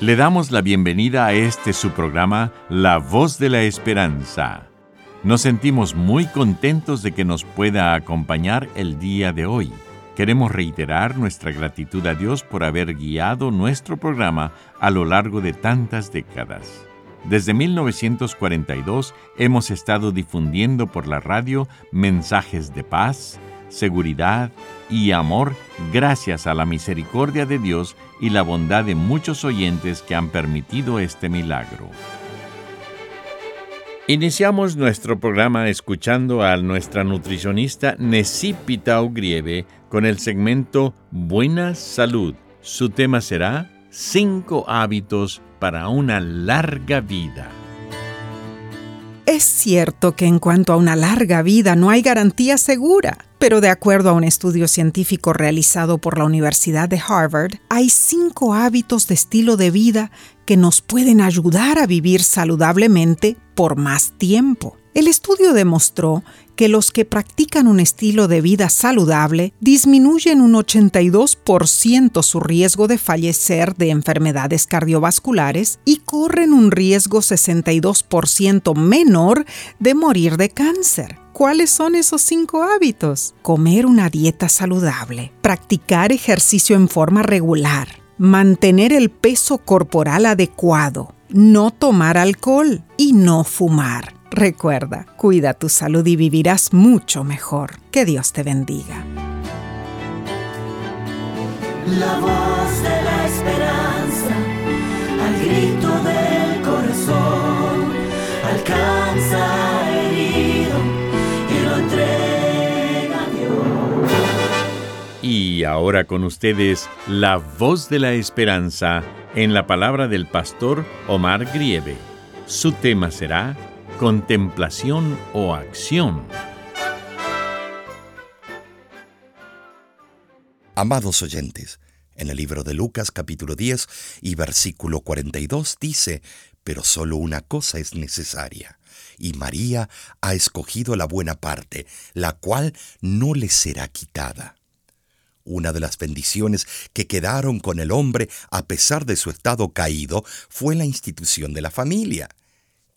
Le damos la bienvenida a este su programa La Voz de la Esperanza. Nos sentimos muy contentos de que nos pueda acompañar el día de hoy. Queremos reiterar nuestra gratitud a Dios por haber guiado nuestro programa a lo largo de tantas décadas. Desde 1942 hemos estado difundiendo por la radio mensajes de paz, seguridad y amor gracias a la misericordia de Dios y la bondad de muchos oyentes que han permitido este milagro. Iniciamos nuestro programa escuchando a nuestra nutricionista Necipita Ugrieve con el segmento Buena Salud. Su tema será Cinco hábitos para una larga vida. Es cierto que en cuanto a una larga vida no hay garantía segura, pero de acuerdo a un estudio científico realizado por la Universidad de Harvard, hay cinco hábitos de estilo de vida que nos pueden ayudar a vivir saludablemente por más tiempo. El estudio demostró que los que practican un estilo de vida saludable disminuyen un 82% su riesgo de fallecer de enfermedades cardiovasculares y corren un riesgo 62% menor de morir de cáncer. ¿Cuáles son esos cinco hábitos? Comer una dieta saludable, practicar ejercicio en forma regular, mantener el peso corporal adecuado, no tomar alcohol y no fumar. Recuerda, cuida tu salud y vivirás mucho mejor. Que Dios te bendiga. La voz de la esperanza, al grito del corazón, alcanza herido y lo entrega a Dios. Y ahora con ustedes, la voz de la esperanza en la palabra del pastor Omar Grieve. Su tema será contemplación o acción. Amados oyentes, en el libro de Lucas capítulo 10 y versículo 42 dice, pero solo una cosa es necesaria, y María ha escogido la buena parte, la cual no le será quitada. Una de las bendiciones que quedaron con el hombre a pesar de su estado caído fue la institución de la familia.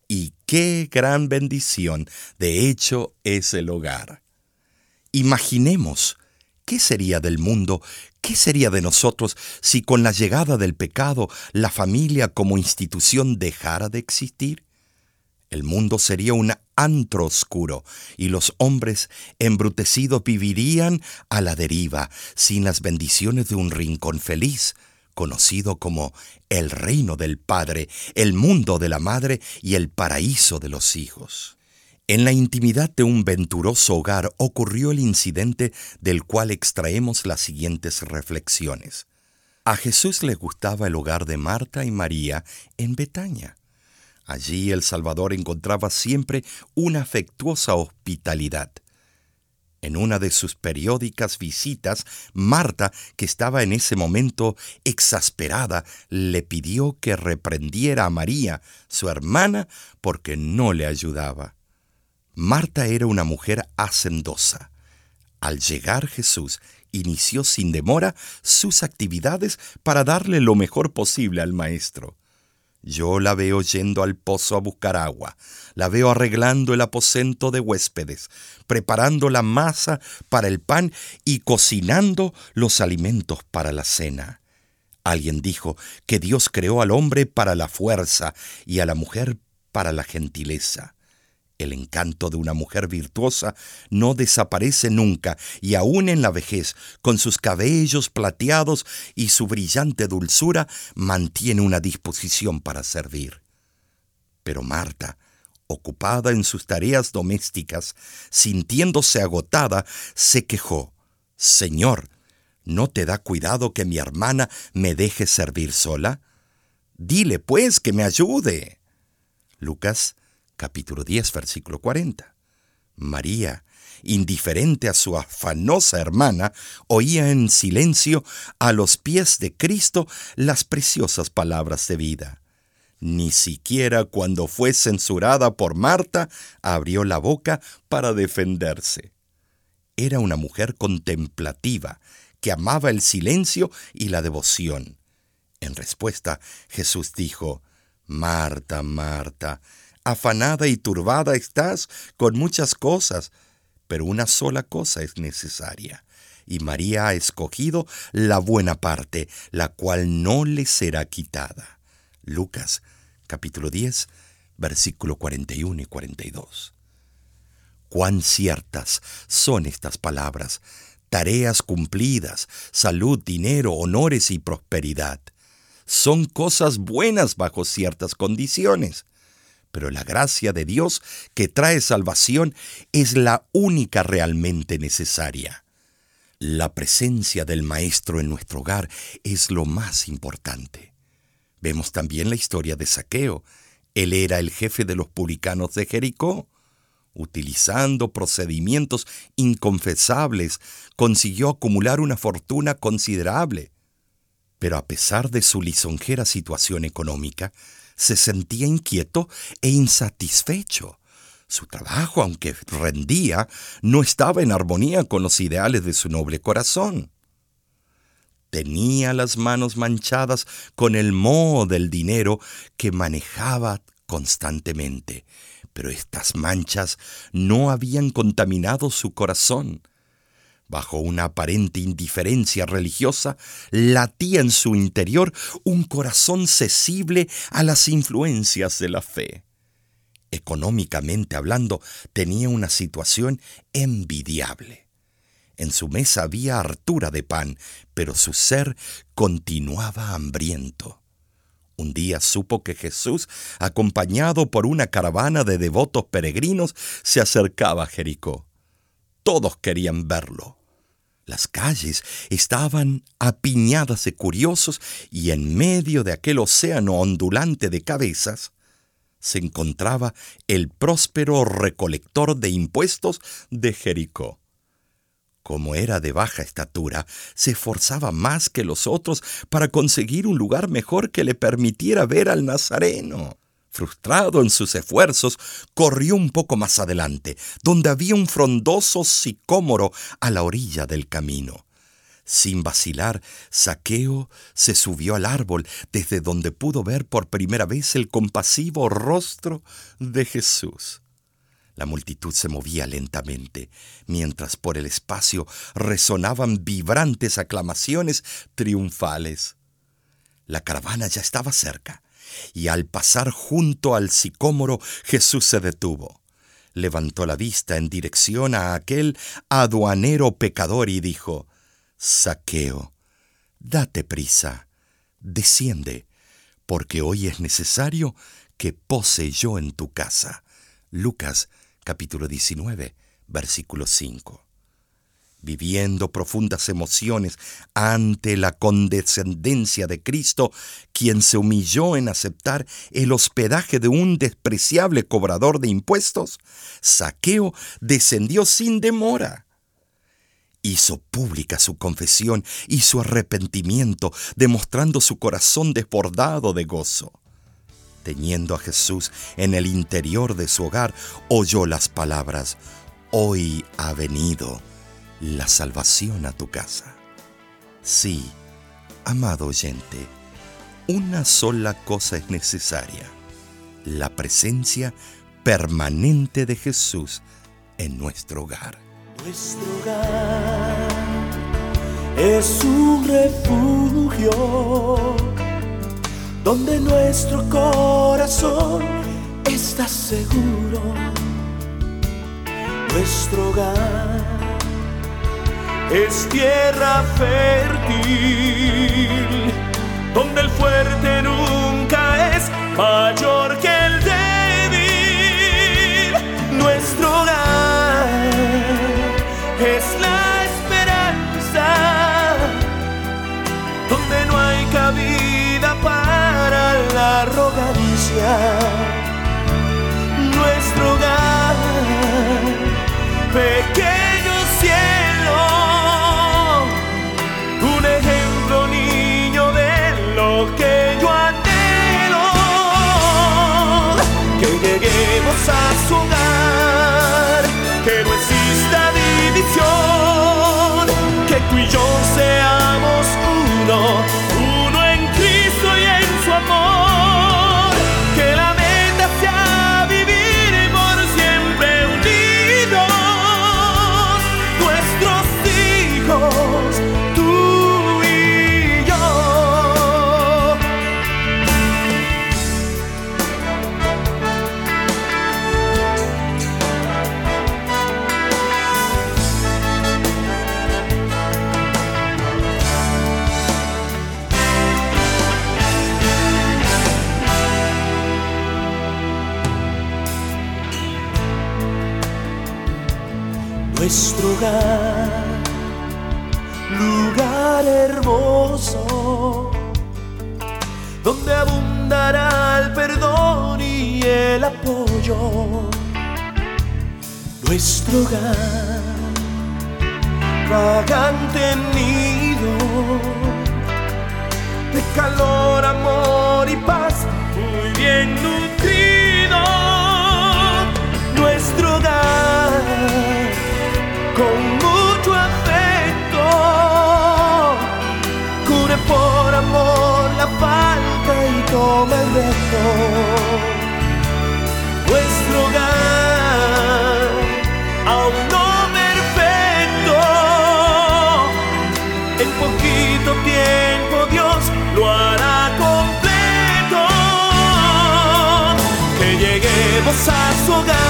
Y qué gran bendición, de hecho, es el hogar. Imaginemos qué sería del mundo, qué sería de nosotros si con la llegada del pecado la familia como institución dejara de existir. El mundo sería un antro oscuro y los hombres embrutecidos vivirían a la deriva sin las bendiciones de un rincón feliz, conocido como el reino del Padre, el mundo de la Madre y el paraíso de los hijos. En la intimidad de un venturoso hogar ocurrió el incidente del cual extraemos las siguientes reflexiones. A Jesús le gustaba el hogar de Marta y María en Betania. Allí el Salvador encontraba siempre una afectuosa hospitalidad. En una de sus periódicas visitas, Marta, que estaba en ese momento exasperada, le pidió que reprendiera a María, su hermana, porque no le ayudaba. Marta era una mujer hacendosa. Al llegar Jesús, inició sin demora sus actividades para darle lo mejor posible al Maestro. Yo la veo yendo al pozo a buscar agua, la veo arreglando el aposento de huéspedes, preparando la masa para el pan y cocinando los alimentos para la cena. Alguien dijo que Dios creó al hombre para la fuerza y a la mujer para la gentileza. El encanto de una mujer virtuosa no desaparece nunca y aún en la vejez, con sus cabellos plateados y su brillante dulzura, mantiene una disposición para servir. Pero Marta, ocupada en sus tareas domésticas, sintiéndose agotada, se quejó. Señor, ¿no te da cuidado que mi hermana me deje servir sola? Dile, pues, que me ayude. Lucas capítulo 10, versículo 40. María, indiferente a su afanosa hermana, oía en silencio a los pies de Cristo las preciosas palabras de vida. Ni siquiera cuando fue censurada por Marta abrió la boca para defenderse. Era una mujer contemplativa, que amaba el silencio y la devoción. En respuesta, Jesús dijo, Marta, Marta, afanada y turbada estás con muchas cosas, pero una sola cosa es necesaria. Y María ha escogido la buena parte, la cual no le será quitada. Lucas capítulo 10, versículo 41 y 42. Cuán ciertas son estas palabras, tareas cumplidas, salud, dinero, honores y prosperidad. Son cosas buenas bajo ciertas condiciones pero la gracia de Dios que trae salvación es la única realmente necesaria. La presencia del Maestro en nuestro hogar es lo más importante. Vemos también la historia de Saqueo. Él era el jefe de los publicanos de Jericó. Utilizando procedimientos inconfesables, consiguió acumular una fortuna considerable. Pero a pesar de su lisonjera situación económica, se sentía inquieto e insatisfecho. Su trabajo, aunque rendía, no estaba en armonía con los ideales de su noble corazón. Tenía las manos manchadas con el moho del dinero que manejaba constantemente, pero estas manchas no habían contaminado su corazón. Bajo una aparente indiferencia religiosa, latía en su interior un corazón sensible a las influencias de la fe. Económicamente hablando, tenía una situación envidiable. En su mesa había hartura de pan, pero su ser continuaba hambriento. Un día supo que Jesús, acompañado por una caravana de devotos peregrinos, se acercaba a Jericó. Todos querían verlo. Las calles estaban apiñadas de curiosos y en medio de aquel océano ondulante de cabezas se encontraba el próspero recolector de impuestos de Jericó. Como era de baja estatura, se esforzaba más que los otros para conseguir un lugar mejor que le permitiera ver al Nazareno. Frustrado en sus esfuerzos, corrió un poco más adelante, donde había un frondoso sicómoro a la orilla del camino. Sin vacilar, Saqueo se subió al árbol, desde donde pudo ver por primera vez el compasivo rostro de Jesús. La multitud se movía lentamente, mientras por el espacio resonaban vibrantes aclamaciones triunfales. La caravana ya estaba cerca y al pasar junto al sicómoro Jesús se detuvo. Levantó la vista en dirección a aquel aduanero pecador y dijo, Saqueo, date prisa, desciende, porque hoy es necesario que pose yo en tu casa. Lucas capítulo 19, versículo 5 viviendo profundas emociones ante la condescendencia de Cristo, quien se humilló en aceptar el hospedaje de un despreciable cobrador de impuestos, Saqueo descendió sin demora. Hizo pública su confesión y su arrepentimiento, demostrando su corazón desbordado de gozo. Teniendo a Jesús en el interior de su hogar, oyó las palabras, Hoy ha venido la salvación a tu casa. Sí, amado oyente, una sola cosa es necesaria, la presencia permanente de Jesús en nuestro hogar. Nuestro hogar es un refugio donde nuestro corazón está seguro. Nuestro hogar es tierra fértil, donde el fuerte nunca es mayor que nuestro hogar, lugar hermoso, donde abundará el perdón y el apoyo. Nuestro hogar, vagante nido de calor, amor y paz, muy bien nutrido. Reto. Nuestro hogar, aún no perfecto, en poquito tiempo Dios lo hará completo. Que lleguemos a su hogar,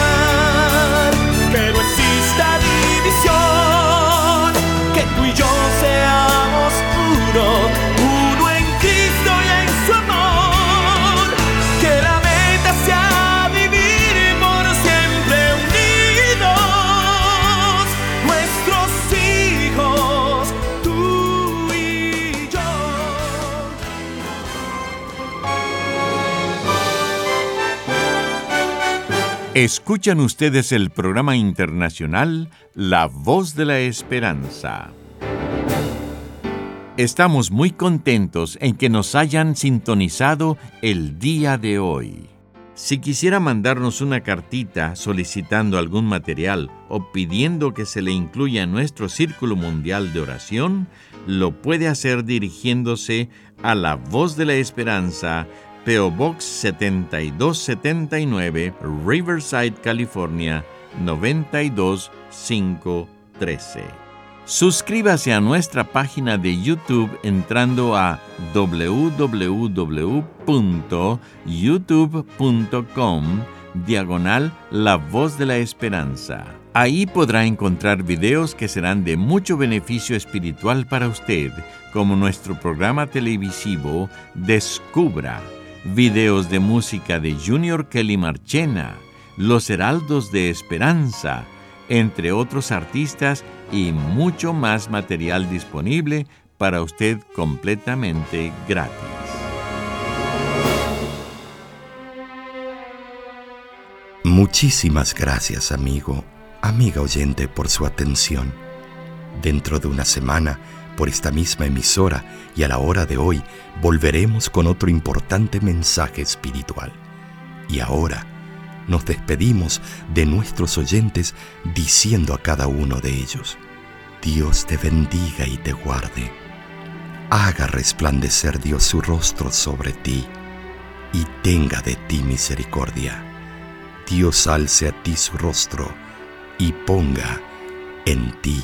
Escuchan ustedes el programa internacional La Voz de la Esperanza. Estamos muy contentos en que nos hayan sintonizado el día de hoy. Si quisiera mandarnos una cartita solicitando algún material o pidiendo que se le incluya en nuestro Círculo Mundial de Oración, lo puede hacer dirigiéndose a La Voz de la Esperanza, PO Box 7279, Riverside, California 92513. Suscríbase a nuestra página de YouTube entrando a www.youtube.com diagonal La Voz de la Esperanza. Ahí podrá encontrar videos que serán de mucho beneficio espiritual para usted, como nuestro programa televisivo Descubra, videos de música de Junior Kelly Marchena, Los Heraldos de Esperanza, entre otros artistas y mucho más material disponible para usted completamente gratis. Muchísimas gracias, amigo, amiga oyente, por su atención. Dentro de una semana, por esta misma emisora y a la hora de hoy, volveremos con otro importante mensaje espiritual. Y ahora, nos despedimos de nuestros oyentes diciendo a cada uno de ellos, Dios te bendiga y te guarde. Haga resplandecer Dios su rostro sobre ti y tenga de ti misericordia. Dios alce a ti su rostro y ponga en ti